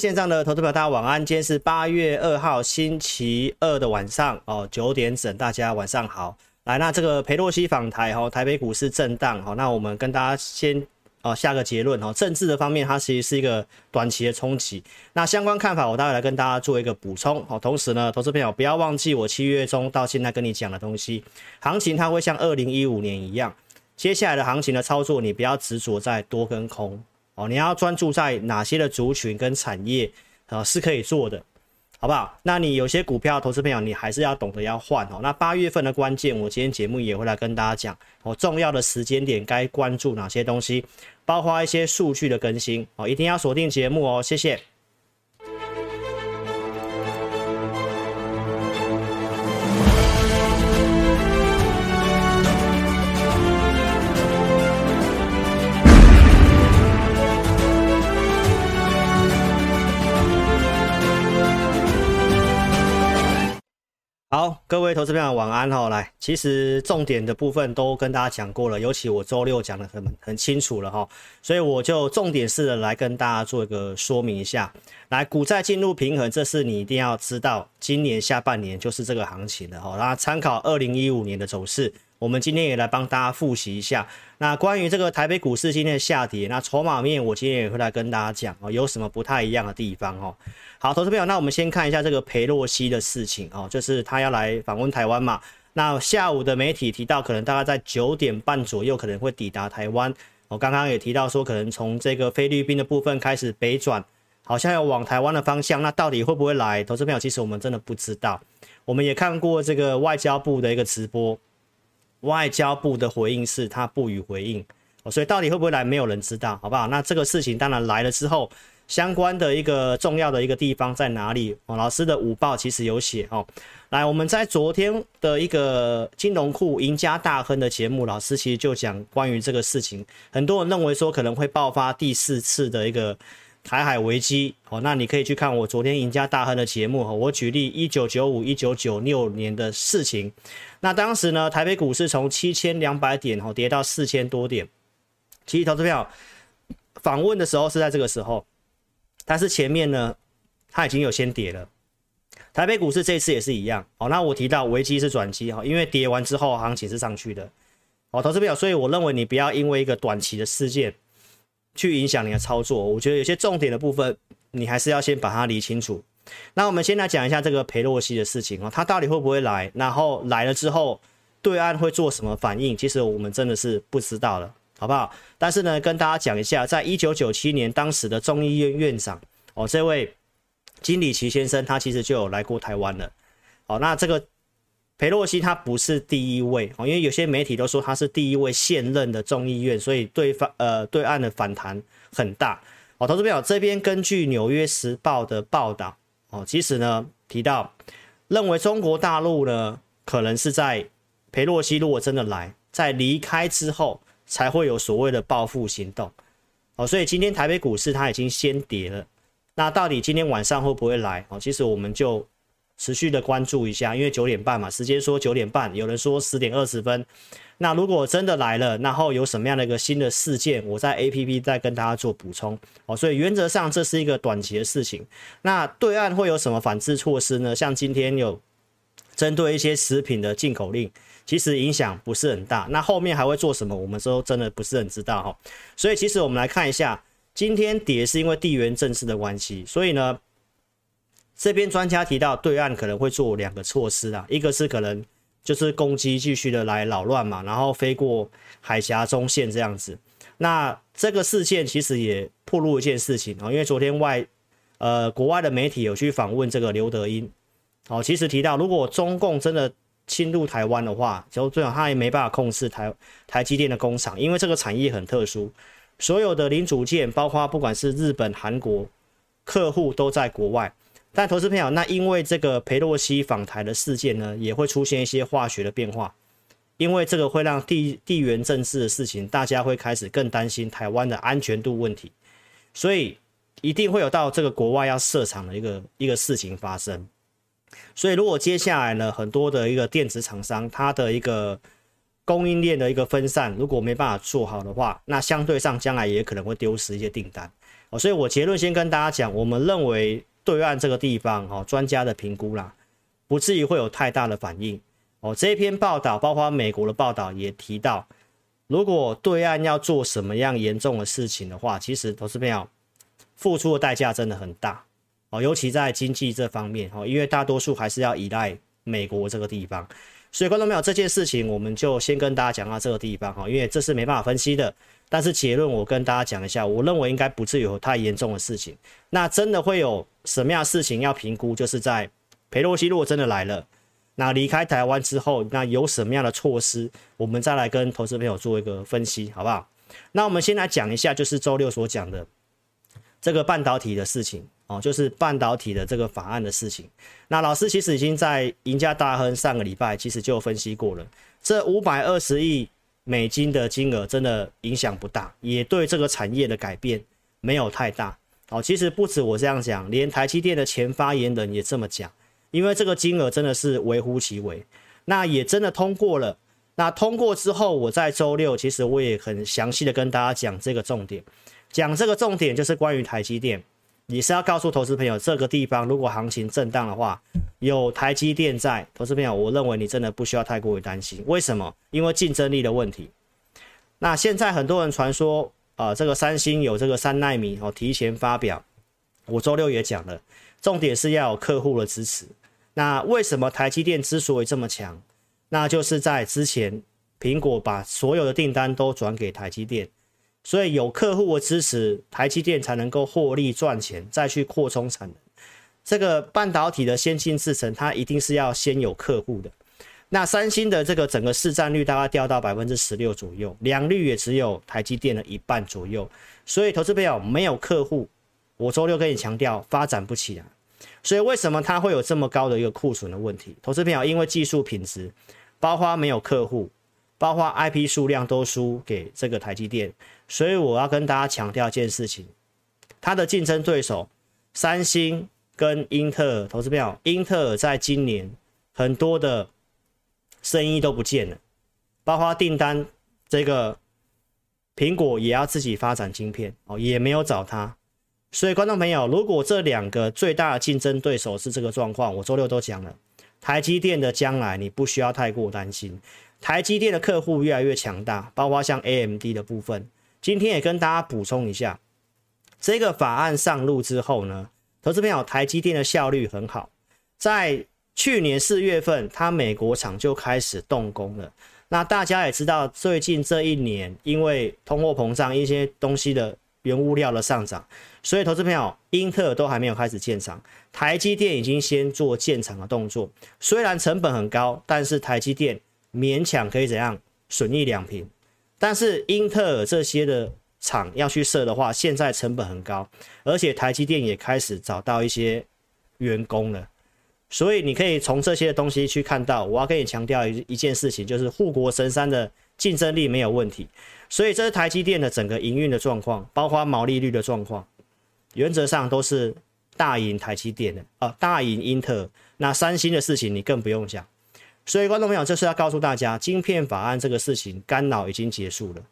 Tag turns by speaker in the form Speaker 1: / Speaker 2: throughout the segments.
Speaker 1: 线上的投资朋友，大家晚安。今天是八月二号星期二的晚上哦，九点整，大家晚上好。来，那这个裴洛西访台哈，台北股市震荡哈，那我们跟大家先哦下个结论哈。政治的方面，它其实是一个短期的冲击。那相关看法，我待会来跟大家做一个补充哦。同时呢，投资朋友不要忘记我七月中到现在跟你讲的东西，行情它会像二零一五年一样，接下来的行情的操作，你不要执着在多跟空。哦，你要专注在哪些的族群跟产业啊是可以做的，好不好？那你有些股票投资朋友，你还是要懂得要换哦。那八月份的关键，我今天节目也会来跟大家讲哦，重要的时间点该关注哪些东西，包括一些数据的更新哦，一定要锁定节目哦，谢谢。好，各位投资朋友晚安哈。来，其实重点的部分都跟大家讲过了，尤其我周六讲的很很清楚了哈，所以我就重点式的来跟大家做一个说明一下。来，股债进入平衡，这是你一定要知道，今年下半年就是这个行情了哈。那参考二零一五年的走势。我们今天也来帮大家复习一下。那关于这个台北股市今天的下跌，那筹码面我今天也会来跟大家讲哦，有什么不太一样的地方哦。好，投资朋友，那我们先看一下这个裴洛西的事情哦，就是他要来访问台湾嘛。那下午的媒体提到，可能大概在九点半左右可能会抵达台湾。我刚刚也提到说，可能从这个菲律宾的部分开始北转，好像要往台湾的方向。那到底会不会来？投资朋友，其实我们真的不知道。我们也看过这个外交部的一个直播。外交部的回应是，他不予回应，所以到底会不会来，没有人知道，好不好？那这个事情当然来了之后，相关的一个重要的一个地方在哪里？哦，老师的午报其实有写哦。来，我们在昨天的一个金融库赢家大亨的节目，老师其实就讲关于这个事情，很多人认为说可能会爆发第四次的一个。台海危机，哦，那你可以去看我昨天赢家大亨的节目哈，我举例一九九五、一九九六年的事情。那当时呢，台北股市从七千两百点哦跌到四千多点。其实投资票访问的时候是在这个时候，但是前面呢，它已经有先跌了。台北股市这次也是一样，哦，那我提到危机是转机哈，因为跌完之后行情是上去的，哦，投资票，所以我认为你不要因为一个短期的事件。去影响你的操作，我觉得有些重点的部分，你还是要先把它理清楚。那我们先来讲一下这个裴洛西的事情哦，他到底会不会来？然后来了之后，对岸会做什么反应？其实我们真的是不知道了，好不好？但是呢，跟大家讲一下，在一九九七年，当时的众议院院长哦，这位金里奇先生，他其实就有来过台湾了。哦，那这个。裴洛西他不是第一位哦，因为有些媒体都说他是第一位现任的众议院，所以对方呃对岸的反弹很大哦。投资朋友这边根据《纽约时报》的报道哦，其实呢提到认为中国大陆呢可能是在裴洛西如果真的来，在离开之后才会有所谓的报复行动哦，所以今天台北股市它已经先跌了，那到底今天晚上会不会来哦？其实我们就。持续的关注一下，因为九点半嘛，时间说九点半，有人说十点二十分。那如果真的来了，然后有什么样的一个新的事件，我在 APP 再跟大家做补充哦。所以原则上这是一个短期的事情。那对岸会有什么反制措施呢？像今天有针对一些食品的进口令，其实影响不是很大。那后面还会做什么？我们说真的不是很知道哈。所以其实我们来看一下，今天跌是因为地缘政治的关系，所以呢。这边专家提到，对岸可能会做两个措施啊，一个是可能就是攻击继续的来扰乱嘛，然后飞过海峡中线这样子。那这个事件其实也暴露一件事情啊，因为昨天外呃国外的媒体有去访问这个刘德音，哦，其实提到如果中共真的侵入台湾的话，就最好他也没办法控制台台积电的工厂，因为这个产业很特殊，所有的零组件，包括不管是日本、韩国客户都在国外。但投资朋友，那因为这个裴洛西访台的事件呢，也会出现一些化学的变化，因为这个会让地地缘政治的事情，大家会开始更担心台湾的安全度问题，所以一定会有到这个国外要设厂的一个一个事情发生。所以如果接下来呢，很多的一个电子厂商，它的一个供应链的一个分散，如果没办法做好的话，那相对上将来也可能会丢失一些订单。哦，所以我结论先跟大家讲，我们认为对岸这个地方哦，专家的评估啦，不至于会有太大的反应哦。这篇报道包括美国的报道也提到，如果对岸要做什么样严重的事情的话，其实投资朋友付出的代价真的很大哦，尤其在经济这方面哦，因为大多数还是要依赖美国这个地方。所以观众朋友，这件事情我们就先跟大家讲到这个地方哈，因为这是没办法分析的。但是结论我跟大家讲一下，我认为应该不至于有太严重的事情。那真的会有什么样的事情要评估？就是在裴洛西如果真的来了，那离开台湾之后，那有什么样的措施？我们再来跟投资朋友做一个分析，好不好？那我们先来讲一下，就是周六所讲的这个半导体的事情。哦，就是半导体的这个法案的事情。那老师其实已经在赢家大亨上个礼拜其实就分析过了，这五百二十亿美金的金额真的影响不大，也对这个产业的改变没有太大。哦，其实不止我这样讲，连台积电的前发言人也这么讲，因为这个金额真的是微乎其微。那也真的通过了。那通过之后，我在周六其实我也很详细的跟大家讲这个重点，讲这个重点就是关于台积电。你是要告诉投资朋友，这个地方如果行情震荡的话，有台积电在，投资朋友，我认为你真的不需要太过于担心。为什么？因为竞争力的问题。那现在很多人传说，啊，这个三星有这个三奈米哦，提前发表。我周六也讲了，重点是要有客户的支持。那为什么台积电之所以这么强？那就是在之前，苹果把所有的订单都转给台积电。所以有客户的支持，台积电才能够获利赚钱，再去扩充产能。这个半导体的先进制程，它一定是要先有客户的。那三星的这个整个市占率大概掉到百分之十六左右，良率也只有台积电的一半左右。所以投资朋友没有客户，我周六跟你强调发展不起来。所以为什么它会有这么高的一个库存的问题？投资朋友因为技术品质，包括没有客户。包括 IP 数量都输给这个台积电，所以我要跟大家强调一件事情，它的竞争对手三星跟英特尔，投资票，英特尔在今年很多的生意都不见了，包括订单，这个苹果也要自己发展晶片哦，也没有找他，所以观众朋友，如果这两个最大的竞争对手是这个状况，我周六都讲了，台积电的将来你不需要太过担心。台积电的客户越来越强大，包括像 AMD 的部分。今天也跟大家补充一下，这个法案上路之后呢，投资朋友，台积电的效率很好。在去年四月份，它美国厂就开始动工了。那大家也知道，最近这一年因为通货膨胀，一些东西的原物料的上涨，所以投资朋友，英特尔都还没有开始建厂，台积电已经先做建厂的动作。虽然成本很高，但是台积电。勉强可以怎样损益两平，但是英特尔这些的厂要去设的话，现在成本很高，而且台积电也开始找到一些员工了，所以你可以从这些东西去看到，我要跟你强调一一件事情，就是护国神山的竞争力没有问题，所以这是台积电的整个营运的状况，包括毛利率的状况，原则上都是大赢台积电的啊、大赢英特尔，那三星的事情你更不用讲。所以，观众朋友，这是要告诉大家，晶片法案这个事情干扰已经结束了。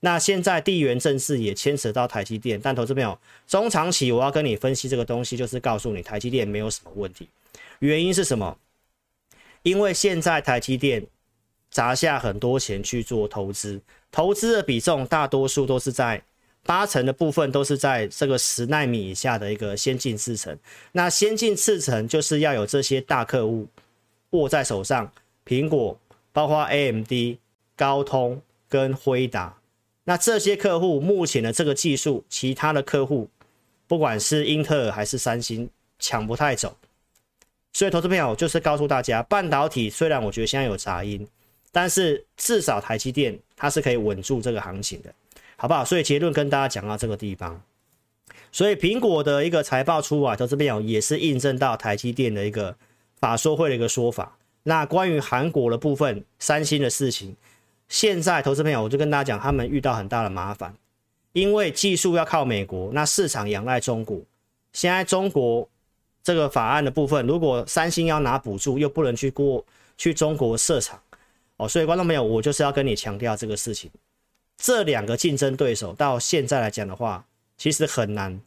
Speaker 1: 那现在地缘政治也牵扯到台积电，但投资朋友，中长期我要跟你分析这个东西，就是告诉你台积电没有什么问题。原因是什么？因为现在台积电砸下很多钱去做投资，投资的比重大多数都是在八成的部分都是在这个十纳米以下的一个先进制程。那先进制程就是要有这些大客户。握在手上，苹果、包括 AMD、高通跟辉达，那这些客户目前的这个技术，其他的客户，不管是英特尔还是三星，抢不太走。所以，投资朋友就是告诉大家，半导体虽然我觉得现在有杂音，但是至少台积电它是可以稳住这个行情的，好不好？所以结论跟大家讲到这个地方。所以苹果的一个财报出来，投资朋友也是印证到台积电的一个。法说会的一个说法，那关于韩国的部分，三星的事情，现在投资朋友我就跟大家讲，他们遇到很大的麻烦，因为技术要靠美国，那市场仰赖中国。现在中国这个法案的部分，如果三星要拿补助，又不能去过去中国设厂，哦，所以观众朋友，我就是要跟你强调这个事情，这两个竞争对手到现在来讲的话，其实很难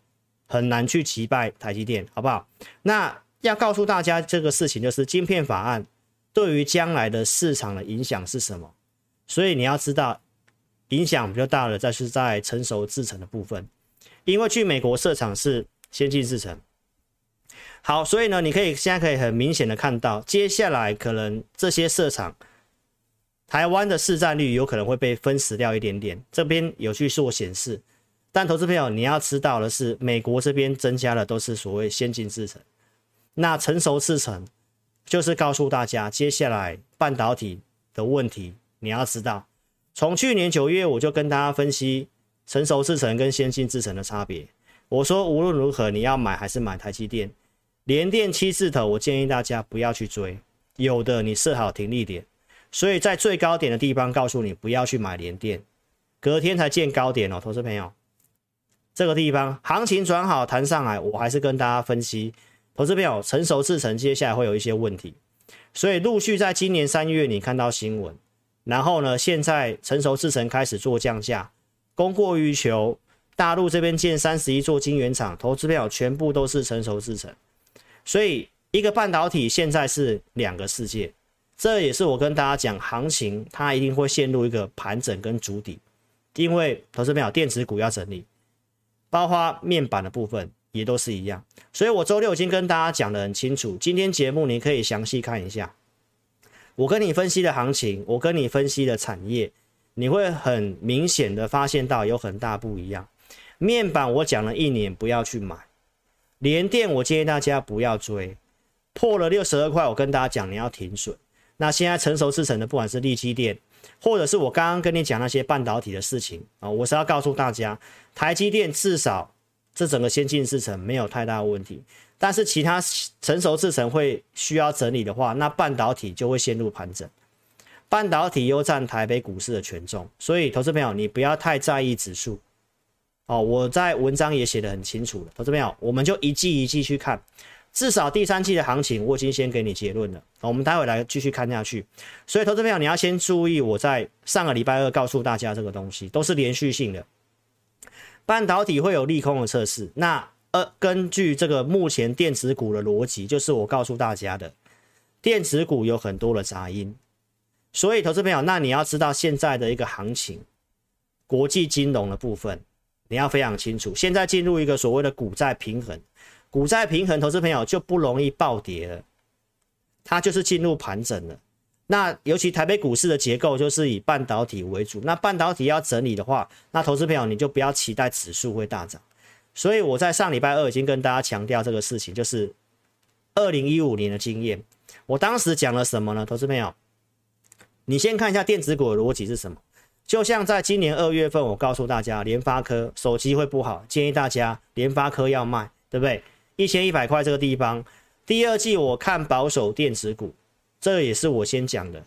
Speaker 1: 很难去击败台积电，好不好？那要告诉大家这个事情，就是晶片法案对于将来的市场的影响是什么？所以你要知道，影响比较大的，在是在成熟制程的部分，因为去美国设厂是先进制程。好，所以呢，你可以现在可以很明显的看到，接下来可能这些设厂，台湾的市占率有可能会被分食掉一点点。这边有去做显示，但投资朋友你要知道的是，美国这边增加的都是所谓先进制程，那成熟制程就是告诉大家，接下来半导体的问题。你要知道，从去年九月我就跟大家分析成熟制程跟先进制程的差别。我说无论如何，你要买还是买台积电、联电七字头，我建议大家不要去追，有的你设好停利点。所以在最高点的地方告诉你不要去买联电，隔天才见高点哦，投资朋友，这个地方行情转好弹上来，我还是跟大家分析，投资朋友成熟制程接下来会有一些问题，所以陆续在今年三月你看到新闻。然后呢，现在成熟制程开始做降价，供过于求。大陆这边建三十一座晶圆厂，投资票全部都是成熟制程，所以一个半导体现在是两个世界。这也是我跟大家讲，行情它一定会陷入一个盘整跟筑底，因为投资票电子股要整理，包括面板的部分也都是一样。所以我周六已经跟大家讲得很清楚，今天节目你可以详细看一下。我跟你分析的行情，我跟你分析的产业，你会很明显的发现到有很大不一样。面板我讲了一年不要去买，联电我建议大家不要追，破了六十二块，我跟大家讲你要停损。那现在成熟制程的，不管是力积电，或者是我刚刚跟你讲那些半导体的事情啊，我是要告诉大家，台积电至少这整个先进制程没有太大的问题。但是其他成熟制程会需要整理的话，那半导体就会陷入盘整。半导体又占台北股市的权重，所以投资朋友你不要太在意指数。哦，我在文章也写得很清楚了，投资朋友我们就一季一季去看，至少第三季的行情我已经先给你结论了。我们待会来继续看下去。所以投资朋友你要先注意，我在上个礼拜二告诉大家这个东西都是连续性的，半导体会有利空的测试。那呃，根据这个目前电子股的逻辑，就是我告诉大家的，电子股有很多的杂音，所以投资朋友，那你要知道现在的一个行情，国际金融的部分，你要非常清楚，现在进入一个所谓的股债平衡，股债平衡，投资朋友就不容易暴跌了，它就是进入盘整了。那尤其台北股市的结构就是以半导体为主，那半导体要整理的话，那投资朋友你就不要期待指数会大涨。所以我在上礼拜二已经跟大家强调这个事情，就是二零一五年的经验。我当时讲了什么呢？投资朋友，你先看一下电子股的逻辑是什么。就像在今年二月份，我告诉大家，联发科手机会不好，建议大家联发科要卖，对不对？一千一百块这个地方，第二季我看保守电子股，这也是我先讲的。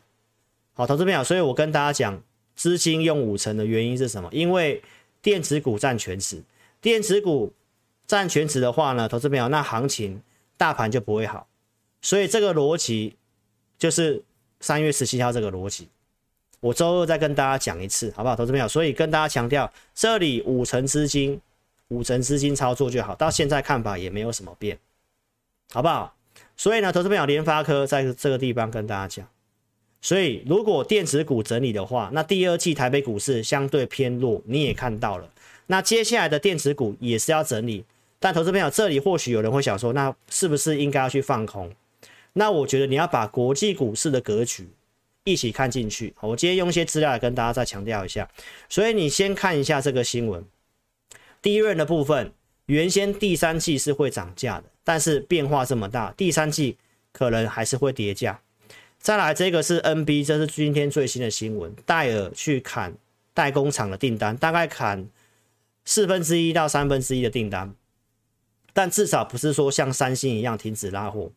Speaker 1: 好，投资朋友，所以我跟大家讲，资金用五成的原因是什么？因为电子股占全值。电子股占全值的话呢，投资朋友，那行情大盘就不会好，所以这个逻辑就是三月十七号这个逻辑，我周二再跟大家讲一次，好不好，投资朋友？所以跟大家强调，这里五成资金，五成资金操作就好，到现在看法也没有什么变，好不好？所以呢，投资朋友，联发科在这个地方跟大家讲，所以如果电子股整理的话，那第二季台北股市相对偏弱，你也看到了。那接下来的电子股也是要整理，但投资朋友，这里或许有人会想说，那是不是应该要去放空？那我觉得你要把国际股市的格局一起看进去。我今天用一些资料来跟大家再强调一下。所以你先看一下这个新闻，第一轮的部分，原先第三季是会涨价的，但是变化这么大，第三季可能还是会跌价。再来这个是 NB，这是今天最新的新闻，戴尔去砍代工厂的订单，大概砍。四分之一到三分之一的订单，但至少不是说像三星一样停止拉货。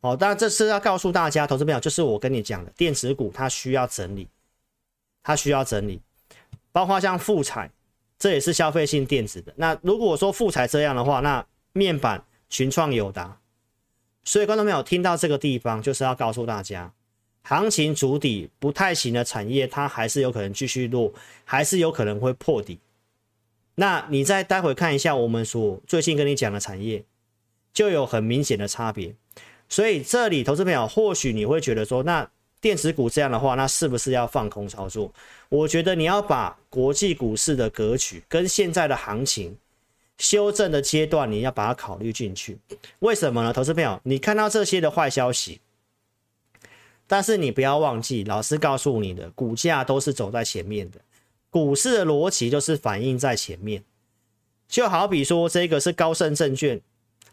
Speaker 1: 哦，当然这是要告诉大家，投资朋友，就是我跟你讲的，电子股它需要整理，它需要整理，包括像富彩，这也是消费性电子的。那如果说富彩这样的话，那面板群创、友达，所以观众朋友听到这个地方，就是要告诉大家，行情主底不太行的产业，它还是有可能继续落，还是有可能会破底。那你再待会看一下我们所最近跟你讲的产业，就有很明显的差别。所以这里投资朋友，或许你会觉得说，那电子股这样的话，那是不是要放空操作？我觉得你要把国际股市的格局跟现在的行情修正的阶段，你要把它考虑进去。为什么呢？投资朋友，你看到这些的坏消息，但是你不要忘记，老师告诉你的，股价都是走在前面的，股市的逻辑就是反映在前面。就好比说，这个是高盛证券。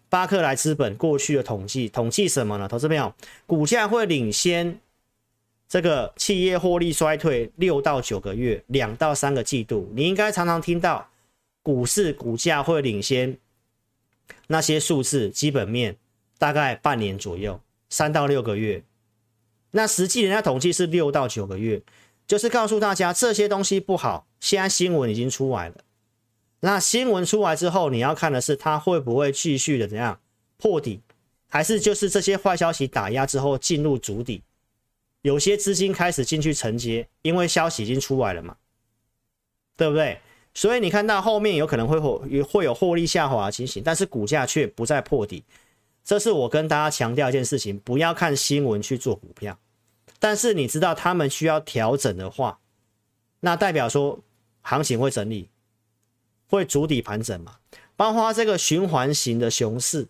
Speaker 1: 巴克莱资本过去的统计，统计什么呢？投资朋友，股价会领先这个企业获利衰退六到九个月，两到三个季度。你应该常常听到股市股价会领先那些数字基本面，大概半年左右，三到六个月。那实际人家统计是六到九个月，就是告诉大家这些东西不好。现在新闻已经出来了。那新闻出来之后，你要看的是它会不会继续的怎样破底，还是就是这些坏消息打压之后进入主底，有些资金开始进去承接，因为消息已经出来了嘛，对不对？所以你看到后面有可能会会会有获利下滑的情形，但是股价却不再破底，这是我跟大家强调一件事情：不要看新闻去做股票，但是你知道他们需要调整的话，那代表说行情会整理。会筑底盘整嘛？包括这个循环型的熊市，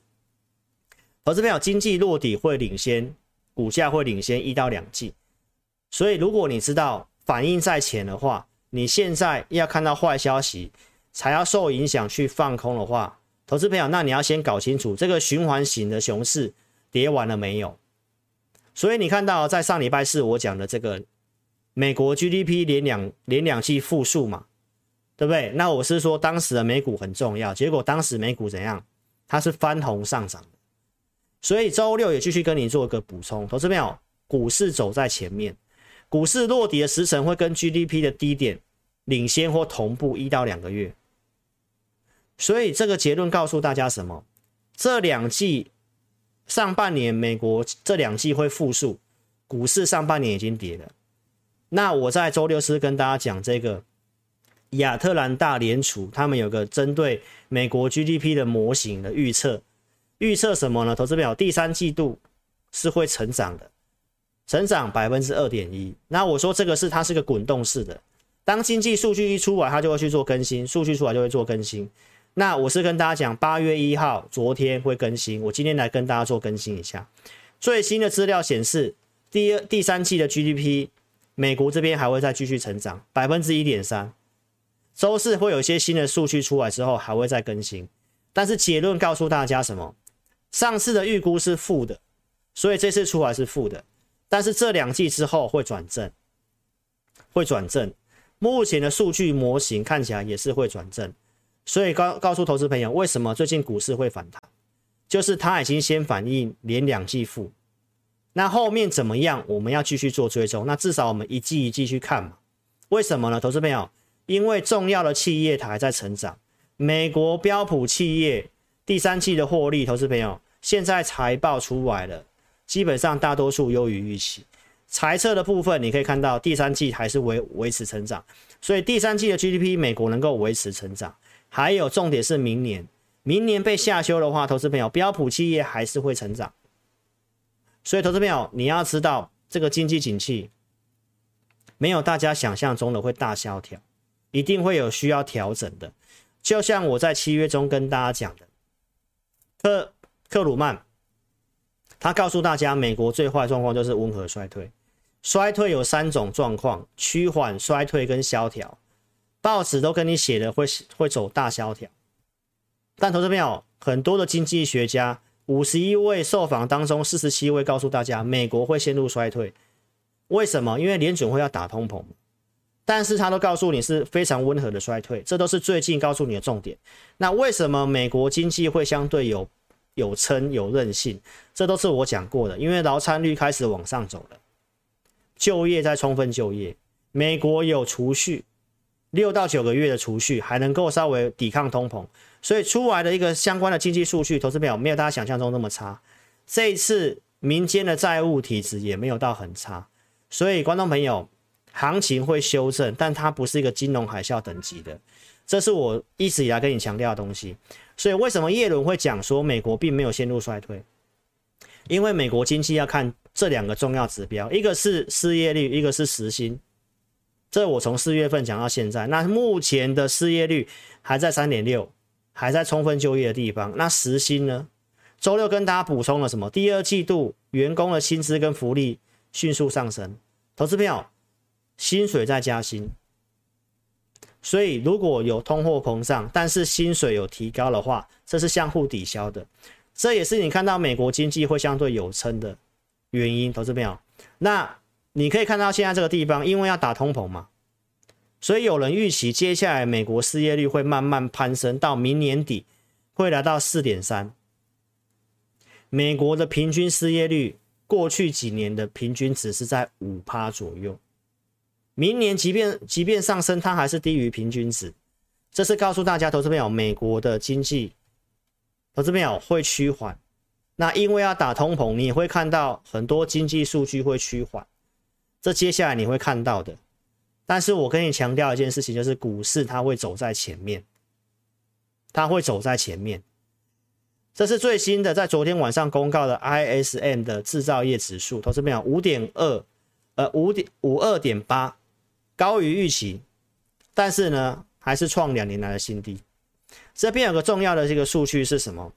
Speaker 1: 投资朋友经济落底会领先，股价会领先一到两季。所以如果你知道反应在前的话，你现在要看到坏消息才要受影响去放空的话，投资朋友，那你要先搞清楚这个循环型的熊市跌完了没有？所以你看到在上礼拜四我讲的这个美国 GDP 连两连两季负数嘛？对不对？那我是说，当时的美股很重要，结果当时美股怎样？它是翻红上涨的，所以周六也继续跟你做一个补充。投资朋友，股市走在前面，股市落底的时程会跟 GDP 的低点领先或同步一到两个月，所以这个结论告诉大家什么？这两季上半年美国这两季会复数，股市上半年已经跌了。那我在周六是跟大家讲这个。亚特兰大联储他们有个针对美国 GDP 的模型的预测，预测什么呢？投资表第三季度是会成长的，成长百分之二点一。那我说这个是它是个滚动式的，当经济数据一出来，它就会去做更新，数据出来就会做更新。那我是跟大家讲，八月一号昨天会更新，我今天来跟大家做更新一下最新的资料显示，第二第三季的 GDP 美国这边还会再继续成长百分之一点三。周四会有一些新的数据出来之后，还会再更新。但是结论告诉大家什么？上次的预估是负的，所以这次出来是负的。但是这两季之后会转正，会转正。目前的数据模型看起来也是会转正，所以告告诉投资朋友，为什么最近股市会反弹？就是它已经先反映连两季负，那后面怎么样？我们要继续做追踪。那至少我们一季一季去看嘛？为什么呢？投资朋友？因为重要的企业它还在成长，美国标普企业第三季的获利，投资朋友现在财报出来了，基本上大多数优于预期。财测的部分你可以看到，第三季还是维维持成长，所以第三季的 GDP 美国能够维持成长。还有重点是明年，明年被下修的话，投资朋友标普企业还是会成长。所以投资朋友你要知道，这个经济景气没有大家想象中的会大萧条。一定会有需要调整的，就像我在七月中跟大家讲的，克克鲁曼，他告诉大家，美国最坏状况就是温和衰退，衰退有三种状况：趋缓、衰退跟萧条。报纸都跟你写的会会走大萧条，但投资朋友，很多的经济学家，五十一位受访当中，四十七位告诉大家，美国会陷入衰退。为什么？因为联准会要打通膨。但是他都告诉你是非常温和的衰退，这都是最近告诉你的重点。那为什么美国经济会相对有有撑有韧性？这都是我讲过的，因为劳参率开始往上走了，就业在充分就业，美国有储蓄，六到九个月的储蓄还能够稍微抵抗通膨，所以出来的一个相关的经济数据，投资表没有大家想象中那么差。这一次民间的债务体质也没有到很差，所以观众朋友。行情会修正，但它不是一个金融海啸等级的。这是我一直以来跟你强调的东西。所以为什么叶伦会讲说美国并没有陷入衰退？因为美国经济要看这两个重要指标，一个是失业率，一个是时薪。这我从四月份讲到现在，那目前的失业率还在三点六，还在充分就业的地方。那时薪呢？周六跟大家补充了什么？第二季度员工的薪资跟福利迅速上升，投资票薪水在加薪。所以如果有通货膨胀，但是薪水有提高的话，这是相互抵消的。这也是你看到美国经济会相对有撑的原因，投资票。那你可以看到现在这个地方，因为要打通膨嘛，所以有人预期接下来美国失业率会慢慢攀升，到明年底会来到四点三。美国的平均失业率过去几年的平均值是在五趴左右，明年即便即便上升，它还是低于平均值。这是告诉大家，投资朋友，美国的经济。投资朋友会趋缓，那因为要打通膨，你会看到很多经济数据会趋缓，这接下来你会看到的。但是我跟你强调一件事情，就是股市它会走在前面，它会走在前面。这是最新的，在昨天晚上公告的 ISM 的制造业指数，投资朋友五点二，呃五点五二点八，高于预期，但是呢，还是创两年来的新低。这边有个重要的这个数据是什么？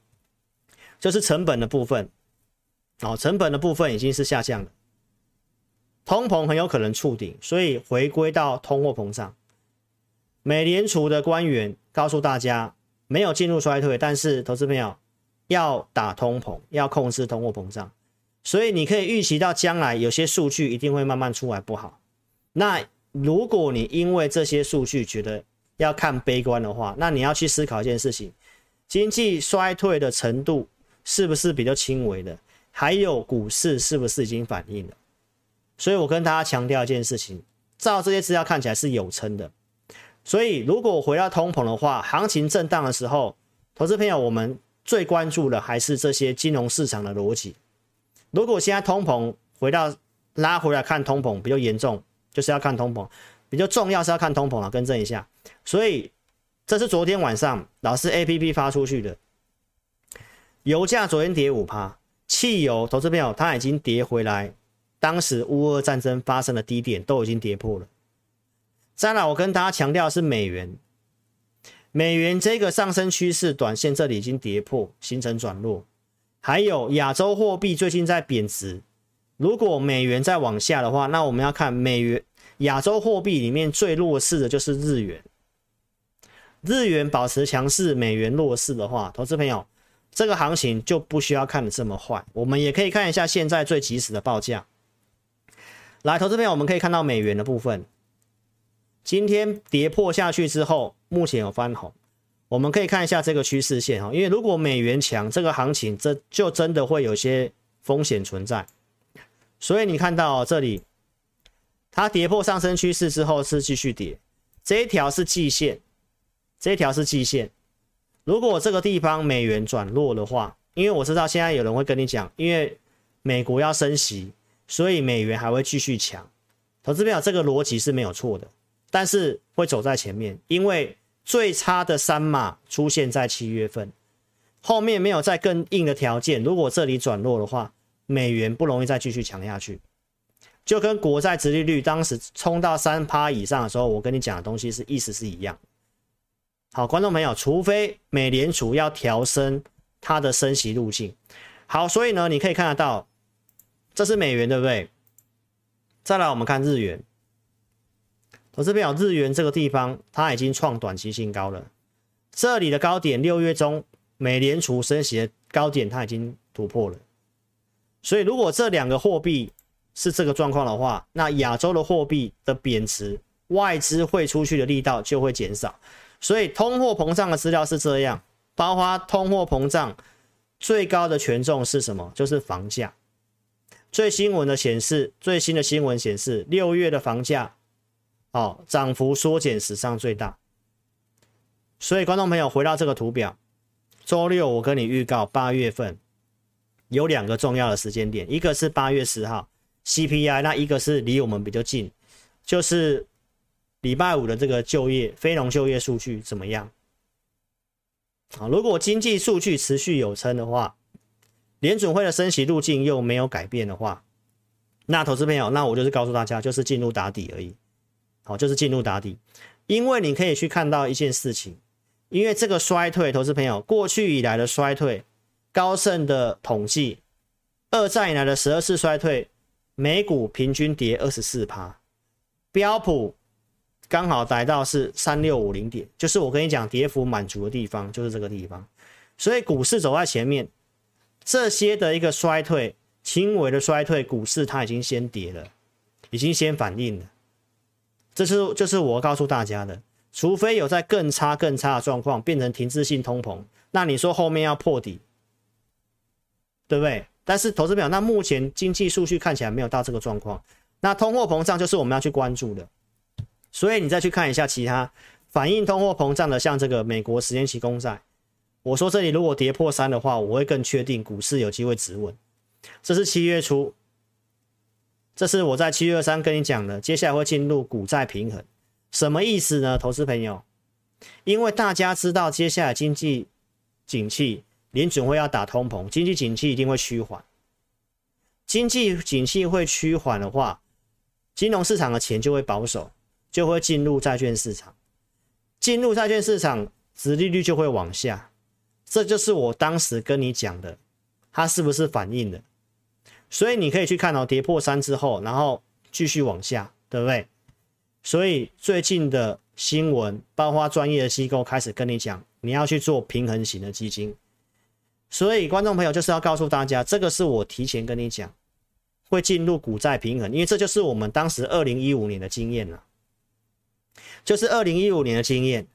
Speaker 1: 就是成本的部分，哦，成本的部分已经是下降了，通膨很有可能触顶，所以回归到通货膨胀。美联储的官员告诉大家，没有进入衰退，但是投资朋友要打通膨，要控制通货膨胀，所以你可以预期到将来有些数据一定会慢慢出来不好。那如果你因为这些数据觉得，要看悲观的话，那你要去思考一件事情：经济衰退的程度是不是比较轻微的？还有股市是不是已经反应了？所以我跟大家强调一件事情：照这些资料看起来是有撑的。所以如果回到通膨的话，行情震荡的时候，投资朋友我们最关注的还是这些金融市场的逻辑。如果现在通膨回到拉回来看通膨比较严重，就是要看通膨。比较重要是要看通膨了，更正一下。所以这是昨天晚上老师 APP 发出去的。油价昨天跌五趴，汽油投资朋友它已经跌回来，当时乌俄战争发生的低点都已经跌破了。再来，我跟大家强调是美元，美元这个上升趋势短线这里已经跌破，形成转弱。还有亚洲货币最近在贬值，如果美元再往下的话，那我们要看美元。亚洲货币里面最弱势的就是日元，日元保持强势，美元弱势的话，投资朋友，这个行情就不需要看的这么坏。我们也可以看一下现在最及时的报价。来，投资朋友，我们可以看到美元的部分，今天跌破下去之后，目前有翻红。我们可以看一下这个趋势线哈，因为如果美元强，这个行情这就真的会有些风险存在。所以你看到这里。它跌破上升趋势之后是继续跌，这一条是季线，这一条是季线。如果这个地方美元转弱的话，因为我知道现在有人会跟你讲，因为美国要升息，所以美元还会继续强。投资朋友，这个逻辑是没有错的，但是会走在前面，因为最差的三码出现在七月份，后面没有再更硬的条件。如果这里转弱的话，美元不容易再继续强下去。就跟国债殖利率当时冲到三趴以上的时候，我跟你讲的东西是意思是一样。好，观众朋友，除非美联储要调升它的升息路径。好，所以呢，你可以看得到，这是美元，对不对？再来，我们看日元。我这边有日元这个地方，它已经创短期新高了。这里的高点，六月中美联储升息的高点，它已经突破了。所以，如果这两个货币，是这个状况的话，那亚洲的货币的贬值，外资汇出去的力道就会减少。所以通货膨胀的资料是这样，包括通货膨胀最高的权重是什么？就是房价。最新闻的显示，最新的新闻显示，六月的房价哦涨幅缩减史上最大。所以观众朋友回到这个图表，周六我跟你预告，八月份有两个重要的时间点，一个是八月十号。CPI 那一个是离我们比较近，就是礼拜五的这个就业非农就业数据怎么样？啊，如果经济数据持续有撑的话，联准会的升息路径又没有改变的话，那投资朋友，那我就是告诉大家，就是进入打底而已。好，就是进入打底，因为你可以去看到一件事情，因为这个衰退，投资朋友过去以来的衰退，高盛的统计，二战以来的十二次衰退，美股平均跌二十四趴，标普。刚好来到是三六五零点，就是我跟你讲跌幅满足的地方，就是这个地方。所以股市走在前面，这些的一个衰退，轻微的衰退，股市它已经先跌了，已经先反应了。这是就是我告诉大家的，除非有在更差更差的状况变成停滞性通膨，那你说后面要破底，对不对？但是投资表，那目前经济数据看起来没有到这个状况，那通货膨胀就是我们要去关注的。所以你再去看一下其他反映通货膨胀的，像这个美国十年期公债，我说这里如果跌破三的话，我会更确定股市有机会止稳。这是七月初，这是我在七月二三跟你讲的，接下来会进入股债平衡，什么意思呢？投资朋友，因为大家知道接下来经济景气，联准会要打通膨，经济景气一定会趋缓，经济景气会趋缓的话，金融市场的钱就会保守。就会进入债券市场，进入债券市场，殖利率就会往下，这就是我当时跟你讲的，它是不是反应了？所以你可以去看到跌破三之后，然后继续往下，对不对？所以最近的新闻，包括专业的机构开始跟你讲，你要去做平衡型的基金。所以观众朋友就是要告诉大家，这个是我提前跟你讲，会进入股债平衡，因为这就是我们当时二零一五年的经验了。就是二零一五年的经验，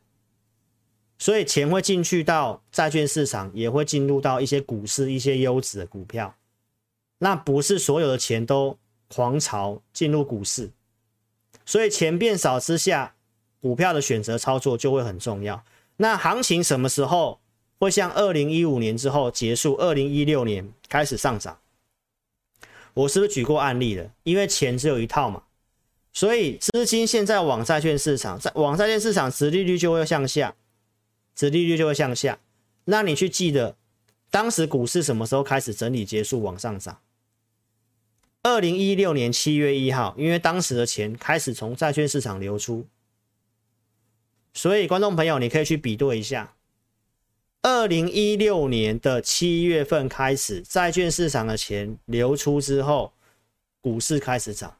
Speaker 1: 所以钱会进去到债券市场，也会进入到一些股市、一些优质的股票。那不是所有的钱都狂潮进入股市，所以钱变少之下，股票的选择操作就会很重要。那行情什么时候会像二零一五年之后结束？二零一六年开始上涨？我是不是举过案例了？因为钱只有一套嘛。所以资金现在往债券市场，在往债券市场，殖利率就会向下，殖利率就会向下。那你去记得，当时股市什么时候开始整理结束往上涨？二零一六年七月一号，因为当时的钱开始从债券市场流出。所以观众朋友，你可以去比对一下，二零一六年的七月份开始，债券市场的钱流出之后，股市开始涨。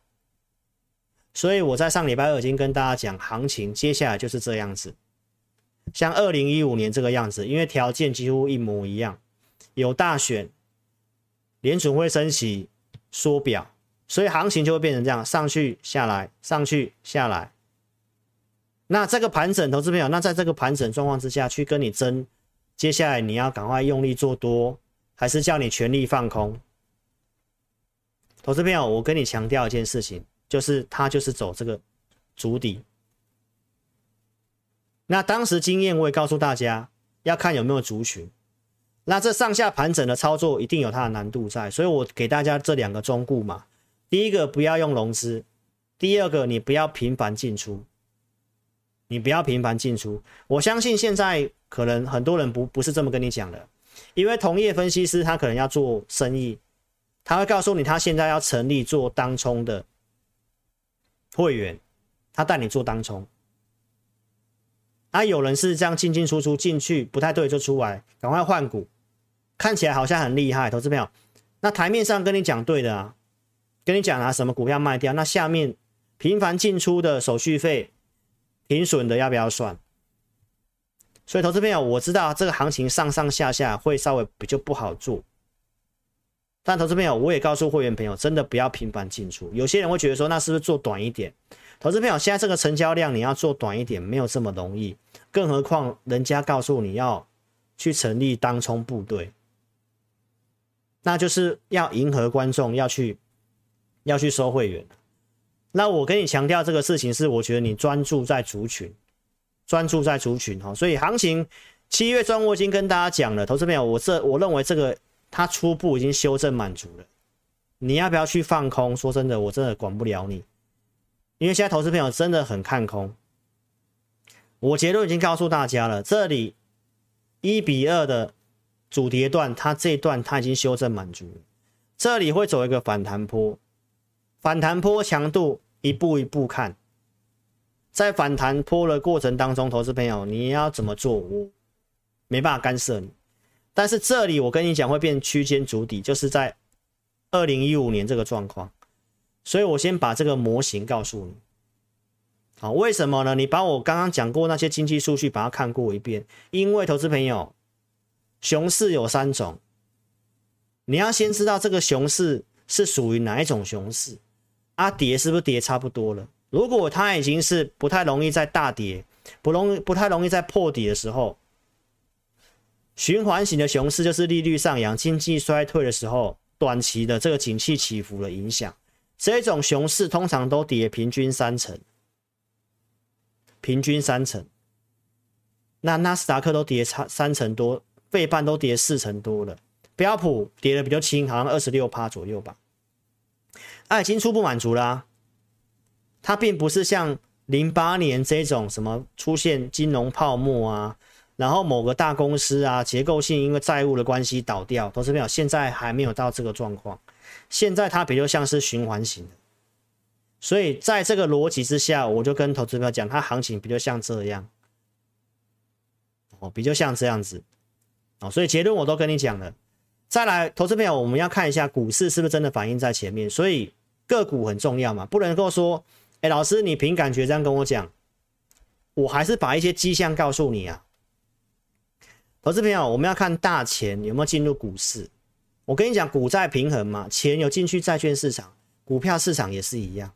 Speaker 1: 所以我在上礼拜二已经跟大家讲，行情接下来就是这样子，像二零一五年这个样子，因为条件几乎一模一样，有大选，联准会升息缩表，所以行情就会变成这样，上去下来，上去下来。那这个盘整，投资朋友，那在这个盘整状况之下去跟你争，接下来你要赶快用力做多，还是叫你全力放空？投资朋友，我跟你强调一件事情。就是他就是走这个足底，那当时经验我也告诉大家，要看有没有族群，那这上下盘整的操作一定有它的难度在，所以我给大家这两个忠固嘛，第一个不要用融资，第二个你不要频繁进出，你不要频繁进出，我相信现在可能很多人不不是这么跟你讲的，因为同业分析师他可能要做生意，他会告诉你他现在要成立做当冲的。会员，他带你做当冲，啊，有人是这样进进出出，进去不太对就出来，赶快换股，看起来好像很厉害，投资朋友，那台面上跟你讲对的啊，跟你讲啊，什么股票卖掉，那下面频繁进出的手续费、停损的要不要算？所以投资朋友，我知道这个行情上上下下会稍微比较不好做。但投资朋友，我也告诉会员朋友，真的不要频繁进出。有些人会觉得说，那是不是做短一点？投资朋友，现在这个成交量你要做短一点，没有这么容易。更何况人家告诉你要去成立当冲部队，那就是要迎合观众，要去要去收会员。那我跟你强调这个事情是，我觉得你专注在族群，专注在族群哈。所以行情七月中我已经跟大家讲了，投资朋友，我这我认为这个。它初步已经修正满足了，你要不要去放空？说真的，我真的管不了你，因为现在投资朋友真的很看空，我结论已经告诉大家了，这里一比二的主跌段，它这一段它已经修正满足了，这里会走一个反弹坡，反弹波强度一步一步看，在反弹波的过程当中，投资朋友你要怎么做，我没办法干涉你，但是这里我跟你讲会变区间主底，就是在二零一五年这个状况，所以我先把这个模型告诉你。好，为什么呢？你把我刚刚讲过那些经济数据，把它看过一遍。因为投资朋友，熊市有三种，你要先知道这个熊市是属于哪一种熊市。啊，跌是不是跌差不多了？如果它已经是不太容易再大跌，不容不太容易再破底的时候，循环型的熊市就是利率上扬、经济衰退的时候，短期的这个景气起伏的影响。这种熊市通常都跌平均三成。平均三成，那纳斯达克都跌差三成多，费半都跌四成多了，标普跌的比较轻，好像二十六趴左右吧。它已经初步满足啦、啊，它并不是像零八年这种什么出现金融泡沫啊，然后某个大公司啊结构性因为债务的关系倒掉，投资朋友现在还没有到这个状况，现在它比较像是循环型的。所以在这个逻辑之下，我就跟投资朋友讲，它行情比较像这样，哦，比较像这样子，哦，所以结论我都跟你讲了。再来，投资朋友，我们要看一下股市是不是真的反映在前面，所以个股很重要嘛，不能够说，哎，老师你凭感觉这样跟我讲，我还是把一些迹象告诉你啊。投资朋友，我们要看大钱有没有进入股市，我跟你讲，股债平衡嘛，钱有进去债券市场，股票市场也是一样。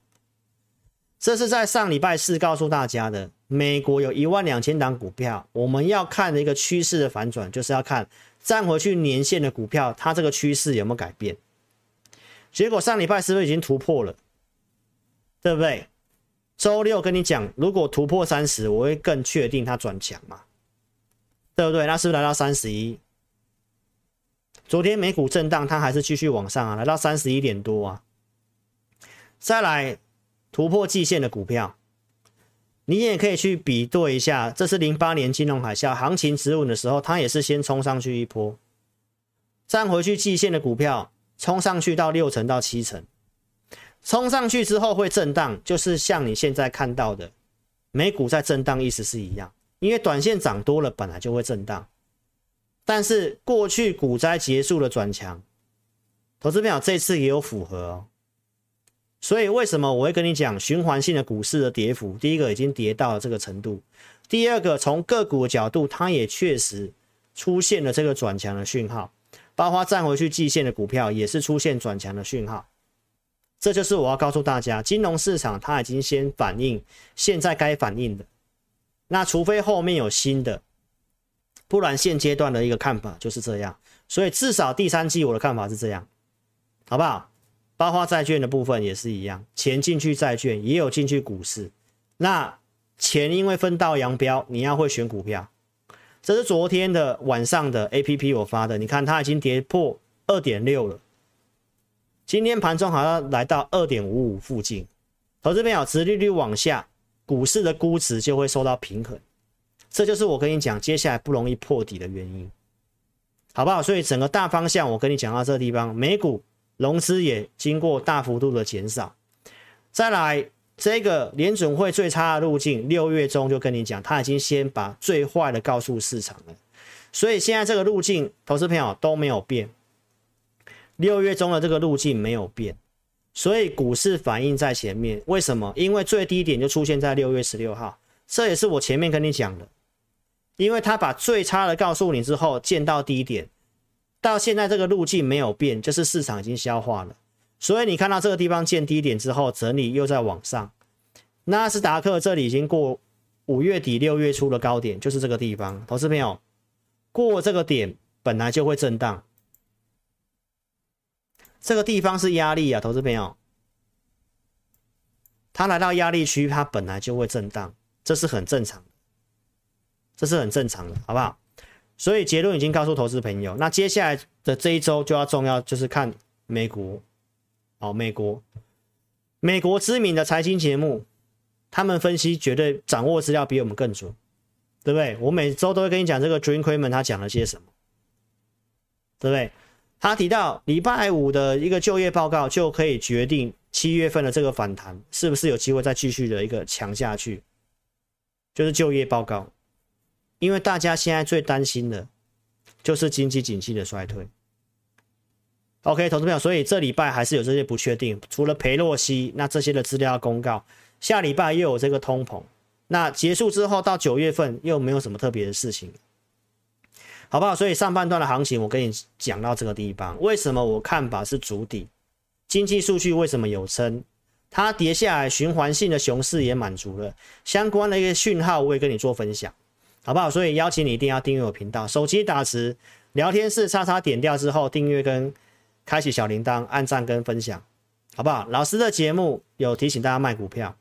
Speaker 1: 这是在上礼拜四告诉大家的。美国有一万两千档股票，我们要看的一个趋势的反转，就是要看站回去年线的股票，它这个趋势有没有改变？结果上礼拜是不是已经突破了？对不对？周六跟你讲，如果突破三十，我会更确定它转强嘛？对不对？那是不是来到三十一？昨天美股震荡，它还是继续往上啊，来到三十一点多啊。再来。突破季线的股票，你也可以去比对一下。这是零八年金融海啸行情止稳的时候，它也是先冲上去一波，站回去季线的股票冲上去到六成到七成，冲上去之后会震荡，就是像你现在看到的美股在震荡，意思是一样。因为短线涨多了，本来就会震荡。但是过去股灾结束了转强，投资朋友这次也有符合。所以为什么我会跟你讲循环性的股市的跌幅？第一个已经跌到了这个程度，第二个从个股的角度，它也确实出现了这个转强的讯号，包括站回去季线的股票也是出现转强的讯号。这就是我要告诉大家，金融市场它已经先反映现在该反映的，那除非后面有新的，不然现阶段的一个看法就是这样。所以至少第三季我的看法是这样，好不好？包括债券的部分也是一样，钱进去债券也有进去股市。那钱因为分道扬镳，你要会选股票。这是昨天的晚上的 APP 我发的，你看它已经跌破二点六了。今天盘中好像来到二点五五附近。投资朋友，殖利率往下，股市的估值就会受到平衡。这就是我跟你讲，接下来不容易破底的原因，好不好？所以整个大方向我跟你讲到这个地方，美股。融资也经过大幅度的减少，再来这个联准会最差的路径，六月中就跟你讲，他已经先把最坏的告诉市场了，所以现在这个路径，投资朋友都没有变，六月中的这个路径没有变，所以股市反应在前面，为什么？因为最低点就出现在六月十六号，这也是我前面跟你讲的，因为他把最差的告诉你之后，见到低点。到现在这个路径没有变，就是市场已经消化了，所以你看到这个地方见低点之后整理又在往上。纳斯达克这里已经过五月底六月初的高点，就是这个地方。投资朋友，过这个点本来就会震荡，这个地方是压力啊，投资朋友，它来到压力区，它本来就会震荡，这是很正常的，这是很正常的，好不好？所以结论已经告诉投资朋友，那接下来的这一周就要重要，就是看美国，哦，美国，美国知名的财经节目，他们分析绝对掌握资料比我们更准。对不对？我每周都会跟你讲这个 Jim Cramer 他讲了些什么，对不对？他提到礼拜五的一个就业报告就可以决定七月份的这个反弹是不是有机会再继续的一个强下去，就是就业报告，因为大家现在最担心的就是经济景气的衰退。OK，投资朋友，所以这礼拜还是有这些不确定，除了裴洛西，那这些的资料公告，下礼拜又有这个通膨，那结束之后到九月份又没有什么特别的事情。好不好？所以上半段的行情，我跟你讲到这个地方，为什么我看法是主底？经济数据为什么有升？它跌下来，循环性的熊市也满足了，相关的一个讯号，我也跟你做分享，好不好？所以邀请你一定要订阅我频道，手机打词聊天室叉叉点掉之后，订阅跟开启小铃铛，按赞跟分享，好不好？老师的节目有提醒大家卖股票，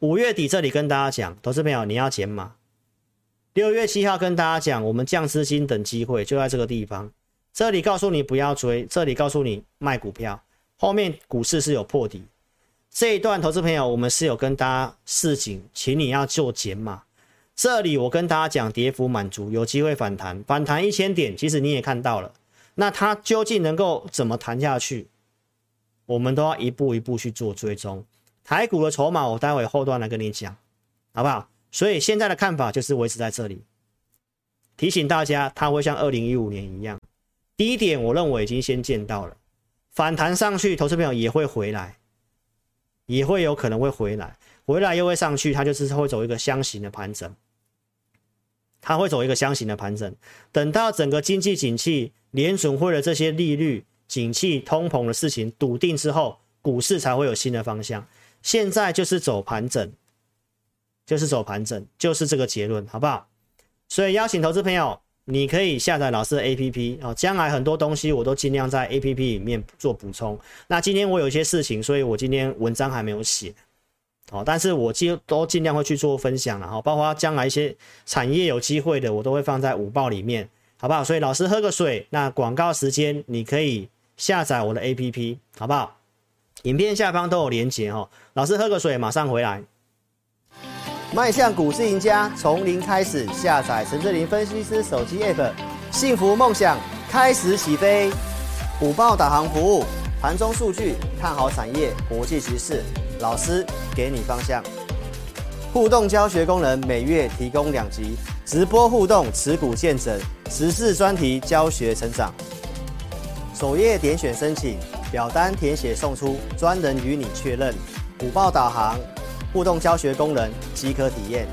Speaker 1: 五月底这里跟大家讲，投资朋友你要减码。六月七号跟大家讲，我们降资金等机会就在这个地方。这里告诉你不要追，这里告诉你卖股票。后面股市是有破底，这一段投资朋友我们是有跟大家示警，请你要做减码。这里我跟大家讲，跌幅满足，有机会反弹，反弹一千点，其实你也看到了。那它究竟能够怎么弹下去？我们都要一步一步去做追踪。台股的筹码，我待会后段来跟你讲，好不好？所以现在的看法就是维持在这里，提醒大家，它会像二零一五年一样，低点我认为已经先见到了，反弹上去，投资朋友也会回来，也会有可能会回来，回来又会上去，它就是会走一个箱型的盘整，它会走一个箱型的盘整，等到整个经济景气、联准会的这些利率、景气、通膨的事情笃定之后，股市才会有新的方向，现在就是走盘整。就是走盘整，就是这个结论，好不好？所以邀请投资朋友，你可以下载老师的 APP 哦。将来很多东西我都尽量在 APP 里面做补充。那今天我有一些事情，所以我今天文章还没有写，哦，但是我尽都尽量会去做分享了哈。包括将来一些产业有机会的，我都会放在午报里面，好不好？所以老师喝个水，那广告时间你可以下载我的 APP，好不好？影片下方都有连结哦。老师喝个水，马上回来。迈向股市赢家，从零开始，下载陈志林分析师手机 App，幸福梦想开始起飞。午报导航服务，盘中数据，看好产业，国际局势，老师给你方向。互动教学功能，每月提供两集直播互动，持股见证，时事专题教学成长。首页点选申请，表单填写送出，专人与你确认。午报导航。互动教学功能即可体验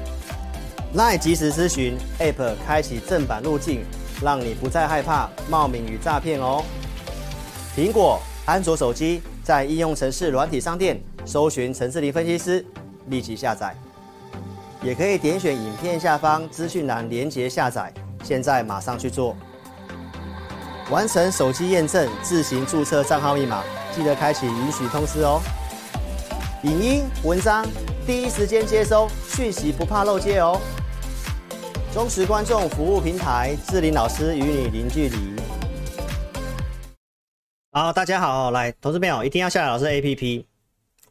Speaker 1: ，LINE 即时咨询 App 开启正版路径，让你不再害怕冒名与诈骗哦。苹果、安卓手机在应用程式软体商店搜寻陈志霖分析师，立即下载，也可以点选影片下方资讯栏连结下载，现在马上去做，完成手机验证，自行注册账号密码，记得开启允许通知哦。影音文章第一时间接收讯息，不怕漏接哦。忠实观众服务平台，志霖老师与你零距离。好，大家好，来，投资朋友一定要下载老师 APP，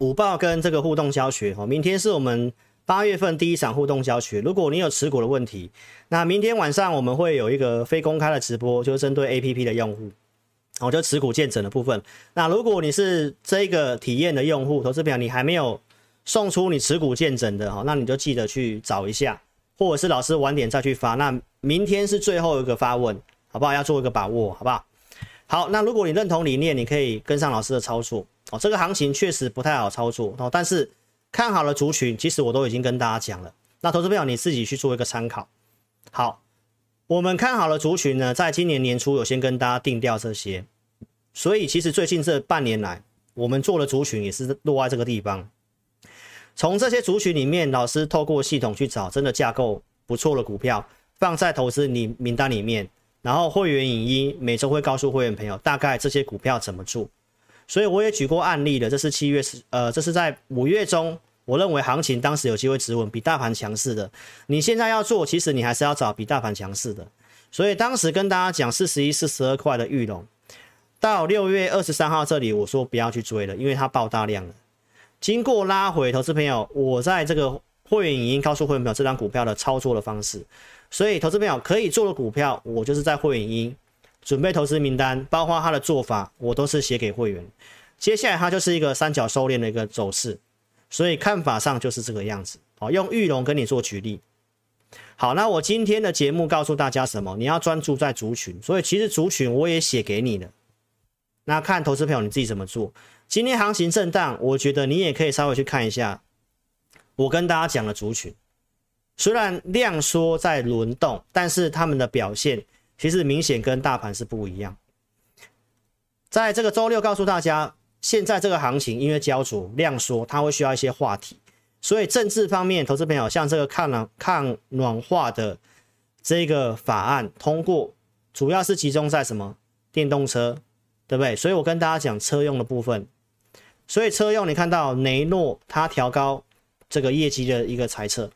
Speaker 1: 午报跟这个互动教学哦。明天是我们八月份第一场互动教学，如果你有持股的问题，那明天晚上我们会有一个非公开的直播，就是针对 APP 的用户。我就持股见证的部分。那如果你是这个体验的用户，投资表你还没有送出你持股见证的哈，那你就记得去找一下，或者是老师晚点再去发。那明天是最后一个发问，好不好？要做一个把握，好不好？好，那如果你认同理念，你可以跟上老师的操作哦。这个行情确实不太好操作哦，但是看好了族群，其实我都已经跟大家讲了。那投资朋友你自己去做一个参考。好，我们看好了族群呢，在今年年初有先跟大家定调这些。所以其实最近这半年来，我们做的族群也是落在这个地方。从这些族群里面，老师透过系统去找真的架构不错的股票，放在投资你名单里面。然后会员影音每周会告诉会员朋友大概这些股票怎么做。所以我也举过案例的，这是七月十，呃，这是在五月中，我认为行情当时有机会止稳，比大盘强势的。你现在要做，其实你还是要找比大盘强势的。所以当时跟大家讲四十一、四十二块的玉龙。到六月二十三号这里，我说不要去追了，因为它爆大量了。经过拉回，投资朋友，我在这个会员已经告诉会员朋友这张股票的操作的方式，所以投资朋友可以做的股票，我就是在会员营准备投资名单，包括他的做法，我都是写给会员。接下来它就是一个三角收敛的一个走势，所以看法上就是这个样子。好，用玉龙跟你做举例。好，那我今天的节目告诉大家什么？你要专注在族群，所以其实族群我也写给你了。那看投资朋友你自己怎么做。今天行情震荡，我觉得你也可以稍微去看一下我跟大家讲的族群。虽然量缩在轮动，但是他们的表现其实明显跟大盘是不一样。在这个周六告诉大家。现在这个行情因为焦灼量缩，它会需要一些话题，所以政治方面，投资朋友像这个抗暖抗暖化的这个法案通过，主要是集中在什么电动车，对不对？所以我跟大家讲车用的部分，所以车用你看到雷诺它调高这个业绩的一个猜测，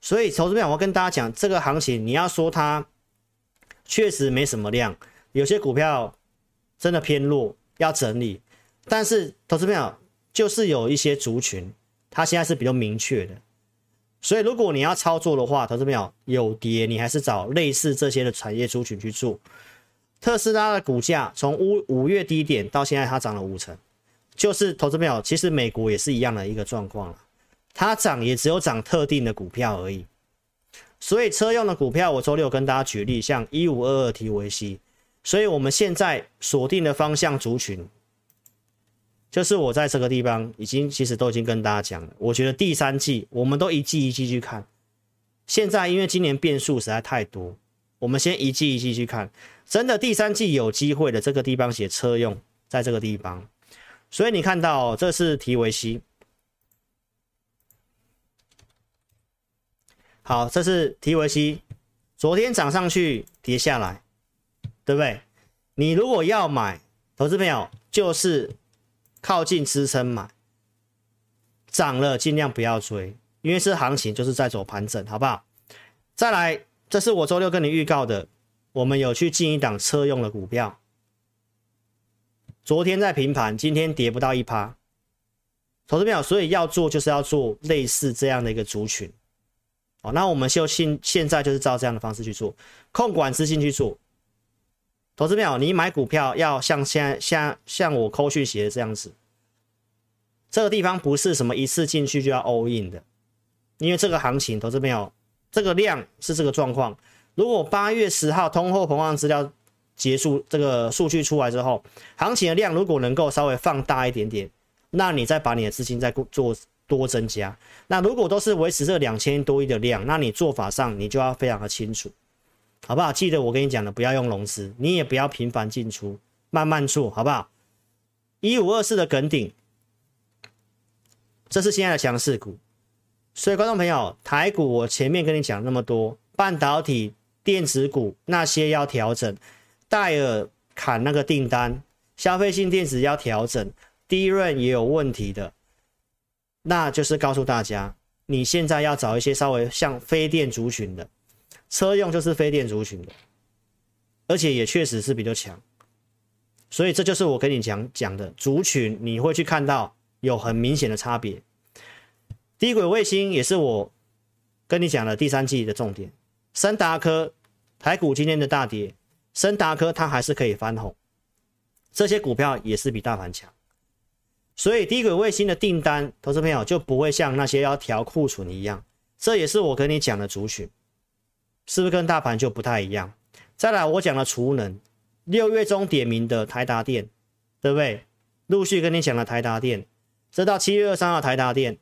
Speaker 1: 所以投资朋友我跟大家讲，这个行情你要说它确实没什么量，有些股票真的偏弱，要整理。但是投资朋友就是有一些族群，它现在是比较明确的，所以如果你要操作的话，投资朋友有跌，你还是找类似这些的产业族群去做。特斯拉的股价从五五月低点到现在，它涨了五成，就是投资朋友，其实美国也是一样的一个状况了，它涨也只有涨特定的股票而已。所以车用的股票，我周六跟大家举例，像一五二二 TVC，所以我们现在锁定的方向族群。就是我在这个地方已经其实都已经跟大家讲了，我觉得第三季我们都一季一季去看。现在因为今年变数实在太多，我们先一季一季去看。真的第三季有机会的这个地方写车用，在这个地方，所以你看到这是提维西。好，这是提维西，昨天涨上去跌下来，对不对？你如果要买，投资朋友就是。靠近支撑买，涨了尽量不要追，因为是行情就是在走盘整，好不好？再来，这是我周六跟你预告的，我们有去进一档车用的股票，昨天在平盘，今天跌不到一趴，投资朋友，所以要做就是要做类似这样的一个族群，哦，那我们就现现在就是照这样的方式去做，控管资金去做。投资朋友，你买股票要像现在像像我扣讯写的这样子，这个地方不是什么一次进去就要 all in 的，因为这个行情，投资朋友，这个量是这个状况。如果八月十号通货膨胀资料结束，这个数据出来之后，行情的量如果能够稍微放大一点点，那你再把你的资金再做多增加。那如果都是维持这两千多亿的量，那你做法上你就要非常的清楚。好不好？记得我跟你讲的，不要用融资，你也不要频繁进出，慢慢做，好不好？一五二四的梗顶，这是现在的强势股。所以，观众朋友，台股我前面跟你讲那么多，半导体、电子股那些要调整，戴尔砍那个订单，消费性电子要调整，低润也有问题的，那就是告诉大家，你现在要找一些稍微像非电族群的。车用就是非电族群的，而且也确实是比较强，所以这就是我跟你讲讲的族群，你会去看到有很明显的差别。低轨卫星也是我跟你讲的第三季的重点。升达科台股今天的大跌，升达科它还是可以翻红，这些股票也是比大盘强，所以低轨卫星的订单，投资朋友就不会像那些要调库存一样，这也是我跟你讲的族群。是不是跟大盘就不太一样？再来，我讲的储能，六月中点名的台达电，对不对？陆续跟你讲了台达电，这到七月二三号台达电，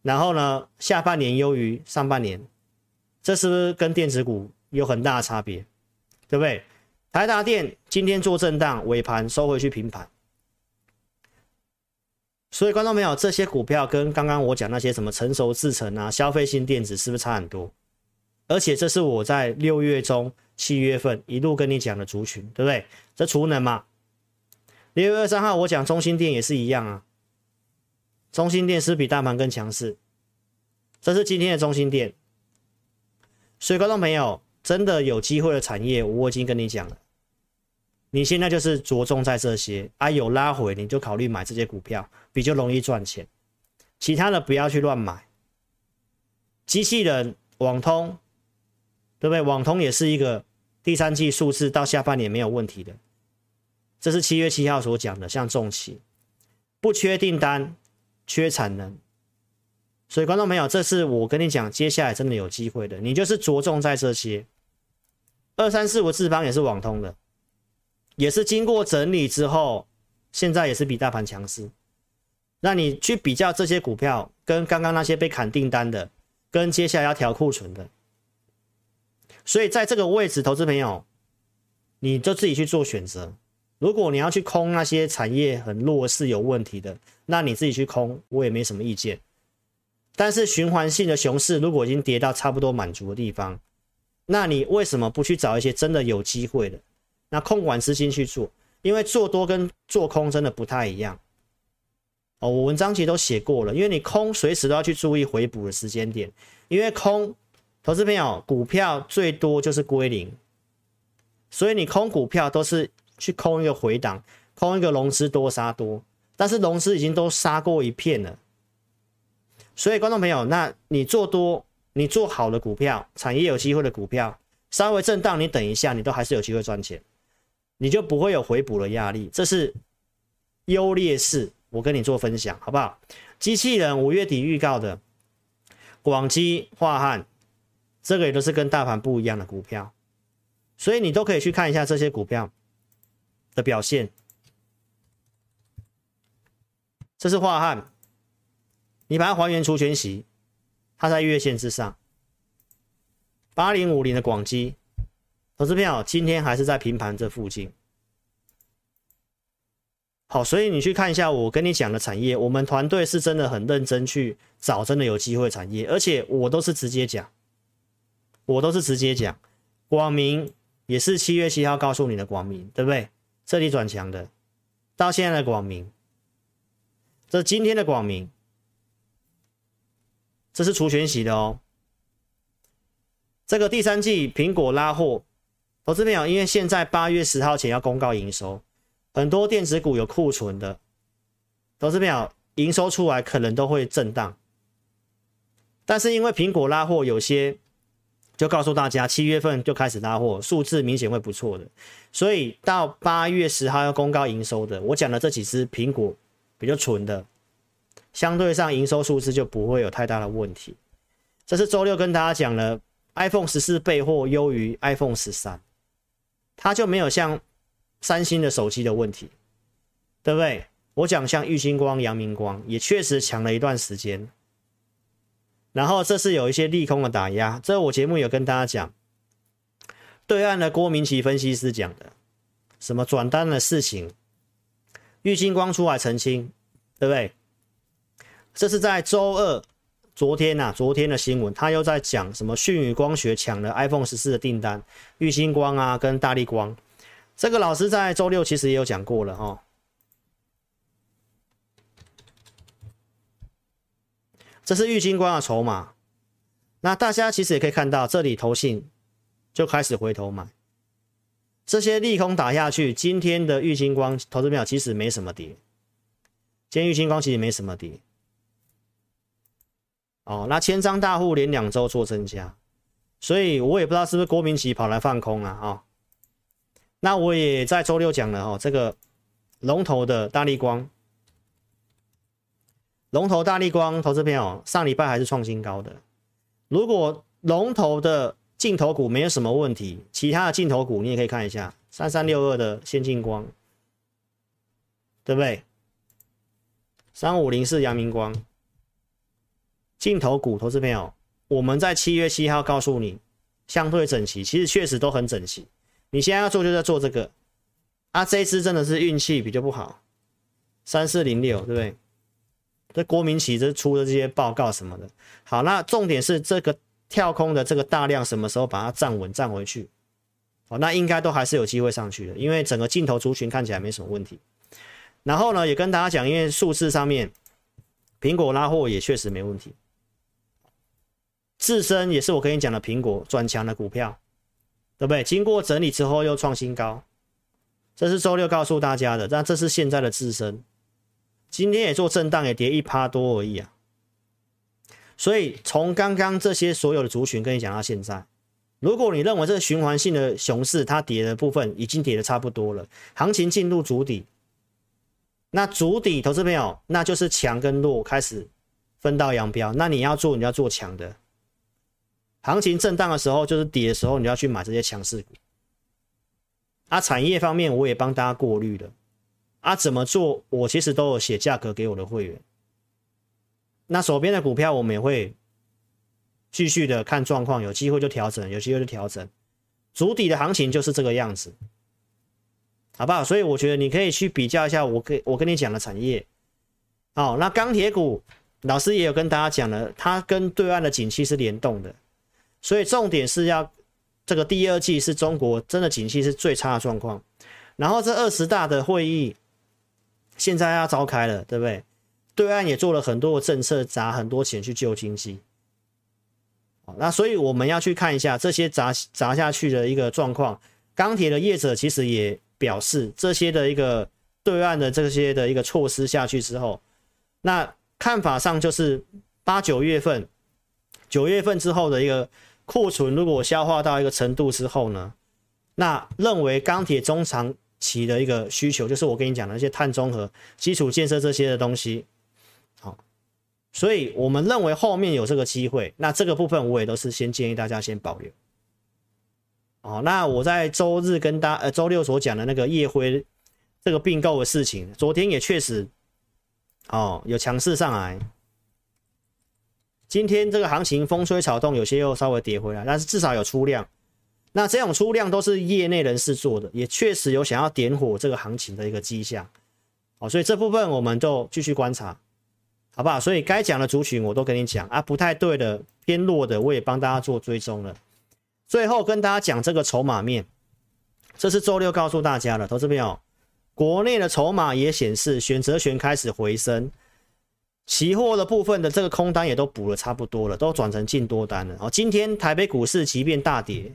Speaker 1: 然后呢，下半年优于上半年，这是不是跟电子股有很大的差别？对不对？台达电今天做震荡，尾盘收回去平盘。所以，观众朋友，这些股票跟刚刚我讲那些什么成熟制成啊、消费性电子，是不是差很多？而且，这是我在六月中、七月份一路跟你讲的族群，对不对？这储能嘛。六月二三号我讲中心电也是一样啊。中心电是比大盘更强势。这是今天的中心电。所以，观众朋友，真的有机会的产业，我已经跟你讲了。你现在就是着重在这些啊，有拉回你就考虑买这些股票，比较容易赚钱。其他的不要去乱买。机器人、网通，对不对？网通也是一个第三季数字到下半年没有问题的，这是七月七号所讲的，像重企不缺订单，缺产能。所以观众朋友，这是我跟你讲，接下来真的有机会的，你就是着重在这些二三四五智邦也是网通的，也是经过整理之后，现在也是比大盘强势。那你去比较这些股票，跟刚刚那些被砍订单的，跟接下来要调库存的，所以在这个位置，投资朋友，你就自己去做选择。如果你要去空那些产业很弱势有问题的，那你自己去空，我也没什么意见。但是循环性的熊市，如果已经跌到差不多满足的地方，那你为什么不去找一些真的有机会的？那控管资金去做，因为做多跟做空真的不太一样。哦，我文章其实都写过了，因为你空随时都要去注意回补的时间点，因为空，投资朋友，股票最多就是归零，所以你空股票都是去空一个回档，空一个融资多杀多，但是融资已经都杀过一片了。所以，观众朋友，那你做多，你做好的股票，产业有机会的股票，稍微震荡，你等一下，你都还是有机会赚钱，你就不会有回补的压力。这是优劣势，我跟你做分享，好不好？机器人五月底预告的广基、樺汉，这个也都是跟大盘不一样的股票，所以你都可以去看一下这些股票的表现。这是樺汉。你把它还原除全息，它在月线之上。八零五零的广基，投资票今天还是在平盘这附近。好，所以你去看一下我跟你讲的产业，我们团队是真的很认真去找真的有机会产业，而且我都是直接讲，我都是直接讲。广明也是七月七号告诉你的广明，对不对？这里转强的，到现在的广明，这是今天的广明。这是除权息的哦。这个第三季苹果拉货，投资朋友，因为现在八月十号前要公告营收，很多电子股有库存的，投资朋友营收出来可能都会震荡。但是因为苹果拉货，有些就告诉大家七月份就开始拉货，数字明显会不错的。所以到八月十号要公告营收的，我讲的这几只苹果比较纯的。相对上营收数字就不会有太大的问题。这是周六跟大家讲了，iPhone 十四备货优于 iPhone 十三，它就没有像三星的手机的问题，对不对？我讲像玉星光、阳明光也确实强了一段时间。然后这是有一些利空的打压，这我节目有跟大家讲，对岸的郭明奇分析师讲的，什么转单的事情，玉星光出来澄清，对不对？这是在周二，昨天呐、昨天的新闻，他又在讲什么讯宇光学抢了 iPhone 十四的订单，玉星光啊跟大力光，这个老师在周六其实也有讲过了哈、哦。这是玉金光的筹码，那大家其实也可以看到，这里投信就开始回头买，这些利空打下去，今天的玉金光投资表其实没什么跌，今天玉金光其实没什么跌。哦，那千张大户连两周做增加，所以我也不知道是不是郭明奇跑来放空了啊、哦。那我也在周六讲了哦，这个龙头的大立光，龙头大力光投资朋友上礼拜还是创新高的。如果龙头的镜头股没有什么问题，其他的镜头股你也可以看一下，三三六二的先进光，对不对？三五零四阳明光。镜头股投资朋友，我们在七月七号告诉你，相对整齐，其实确实都很整齐。你现在要做就在做这个，啊，这一支真的是运气比较不好，三四零六，对不对？这郭明錤这出的这些报告什么的，好，那重点是这个跳空的这个大量什么时候把它站稳站回去？好，那应该都还是有机会上去的，因为整个镜头族群看起来没什么问题。然后呢，也跟大家讲，因为数字上面苹果拉货也确实没问题。自身也是我跟你讲的苹果转强的股票，对不对？经过整理之后又创新高，这是周六告诉大家的。但这是现在的自身，今天也做震荡，也跌一趴多而已啊。所以从刚刚这些所有的族群跟你讲到现在，如果你认为这个循环性的熊市它跌的部分已经跌的差不多了，行情进入主底，那主底投资朋友，那就是强跟弱开始分道扬镳。那你要做，你要做强的。行情震荡的时候，就是底的时候，你要去买这些强势股。啊，产业方面我也帮大家过滤了。啊，怎么做？我其实都有写价格给我的会员。那手边的股票我们也会继续的看状况，有机会就调整，有机会就调整。主底的行情就是这个样子，好不好？所以我觉得你可以去比较一下我跟我跟你讲的产业。好，那钢铁股老师也有跟大家讲了，它跟对岸的景气是联动的。所以重点是要这个第二季是中国真的景气是最差的状况，然后这二十大的会议现在要召开了，对不对？对岸也做了很多的政策，砸很多钱去救经济。那所以我们要去看一下这些砸砸下去的一个状况。钢铁的业者其实也表示，这些的一个对岸的这些的一个措施下去之后，那看法上就是八九月份，九月份之后的一个。库存如果消化到一个程度之后呢，那认为钢铁中长期的一个需求，就是我跟你讲的那些碳中和、基础建设这些的东西，好，所以我们认为后面有这个机会，那这个部分我也都是先建议大家先保留。哦，那我在周日跟大呃周六所讲的那个夜辉这个并购的事情，昨天也确实哦有强势上来。今天这个行情风吹草动，有些又稍微跌回来，但是至少有出量。那这种出量都是业内人士做的，也确实有想要点火这个行情的一个迹象。好，所以这部分我们就继续观察，好不好？所以该讲的族群我都跟你讲啊，不太对的、偏弱的，我也帮大家做追踪了。最后跟大家讲这个筹码面，这是周六告诉大家的，投资朋友，国内的筹码也显示选择权开始回升。期货的部分的这个空单也都补了差不多了，都转成净多单了。哦，今天台北股市即便大跌，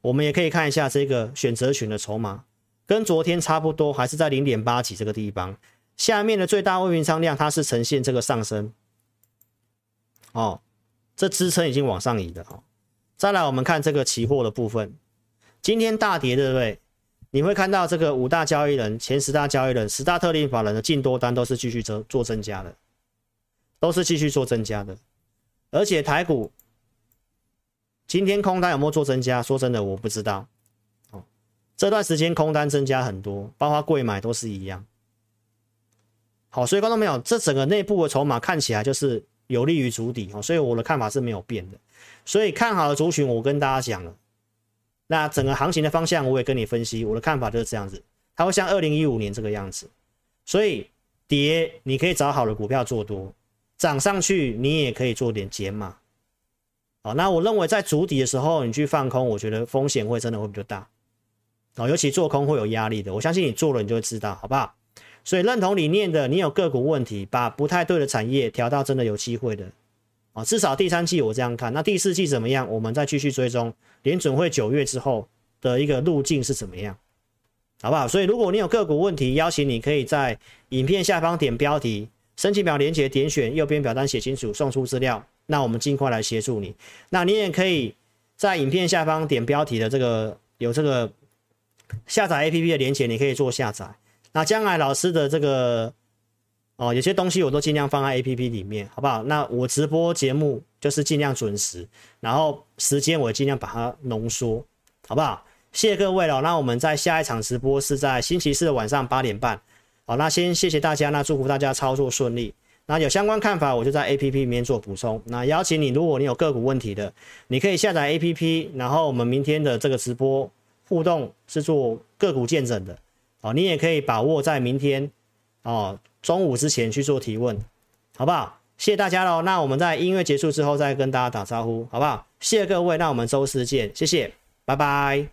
Speaker 1: 我们也可以看一下这个选择权的筹码，跟昨天差不多，还是在零点八几这个地方。下面的最大未平仓量它是呈现这个上升，哦，这支撑已经往上移了。哦，再来我们看这个期货的部分，今天大跌，对不对？你会看到这个五大交易人、前十大交易人、十大特定法人的净多单都是继续增做增加的。都是继续做增加的，而且台股今天空单有没有做增加？说真的，我不知道。哦，这段时间空单增加很多，包括柜买都是一样。好，所以观众朋友，这整个内部的筹码看起来就是有利于主底哦，所以我的看法是没有变的。所以看好的族群，我跟大家讲了。那整个行情的方向，我也跟你分析，我的看法就是这样子，它会像二零一五年这个样子。所以跌，你可以找好的股票做多。涨上去，你也可以做点减码。好，那我认为在筑底的时候，你去放空，我觉得风险会真的会比较大。哦，尤其做空会有压力的。我相信你做了，你就会知道，好不好？所以认同理念的，你有个股问题，把不太对的产业调到真的有机会的。啊，至少第三季我这样看，那第四季怎么样？我们再继续追踪联准会九月之后的一个路径是怎么样，好不好？所以如果你有个股问题，邀请你可以在影片下方点标题。申请表连接点选右边表单写清楚，送出资料，那我们尽快来协助你。那你也可以在影片下方点标题的这个有这个下载 APP 的连接，你可以做下载。那将来老师的这个哦，有些东西我都尽量放在 APP 里面，好不好？那我直播节目就是尽量准时，然后时间我尽量把它浓缩，好不好？谢谢各位了。那我们在下一场直播是在星期四的晚上八点半。好，那先谢谢大家，那祝福大家操作顺利。那有相关看法，我就在 APP 里面做补充。那邀请你，如果你有个股问题的，你可以下载 APP，然后我们明天的这个直播互动是做个股见证的。好，你也可以把握在明天哦中午之前去做提问，好不好？谢谢大家喽。那我们在音乐结束之后再跟大家打招呼，好不好？谢谢各位，那我们周四见，谢谢，拜拜。